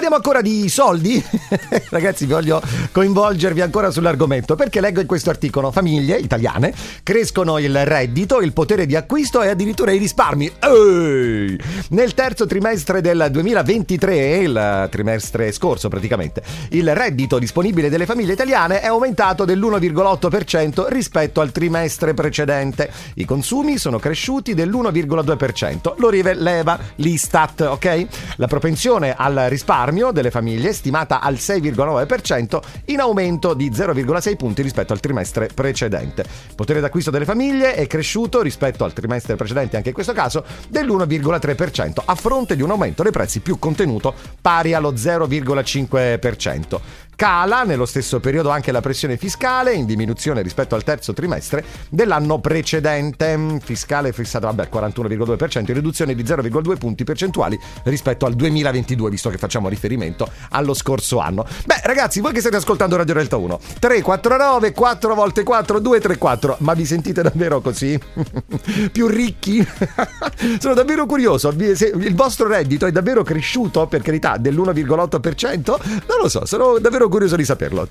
Parliamo ancora di soldi? Ragazzi, voglio coinvolgervi ancora sull'argomento perché leggo in questo articolo famiglie italiane crescono il reddito, il potere di acquisto e addirittura i risparmi. Ehi! Nel terzo trimestre del 2023, il trimestre scorso praticamente, il reddito disponibile delle famiglie italiane è aumentato dell'1,8% rispetto al trimestre precedente. I consumi sono cresciuti dell'1,2%, lo rivela l'Istat, ok? La propensione al risparmio delle famiglie stimata al 6,9% in aumento di 0,6 punti rispetto al trimestre precedente. Il potere d'acquisto delle famiglie è cresciuto rispetto al trimestre precedente, anche in questo caso, dell'1,3% a fronte di un aumento dei prezzi più contenuto pari allo 0,5%. Cala nello stesso periodo anche la pressione fiscale in diminuzione rispetto al terzo trimestre dell'anno precedente. Fiscale fissata vabbè, al 41,2% in riduzione di 0,2 punti percentuali rispetto al 2022, visto che facciamo riferimento allo scorso anno. Beh, ragazzi, voi che state ascoltando Radio Delta 1, 349 4 volte 4 234, ma vi sentite davvero così? Più ricchi? Sono davvero curioso, il vostro reddito è davvero cresciuto, per carità, dell'1,8%? Non lo so, sono davvero curioso di saperlo.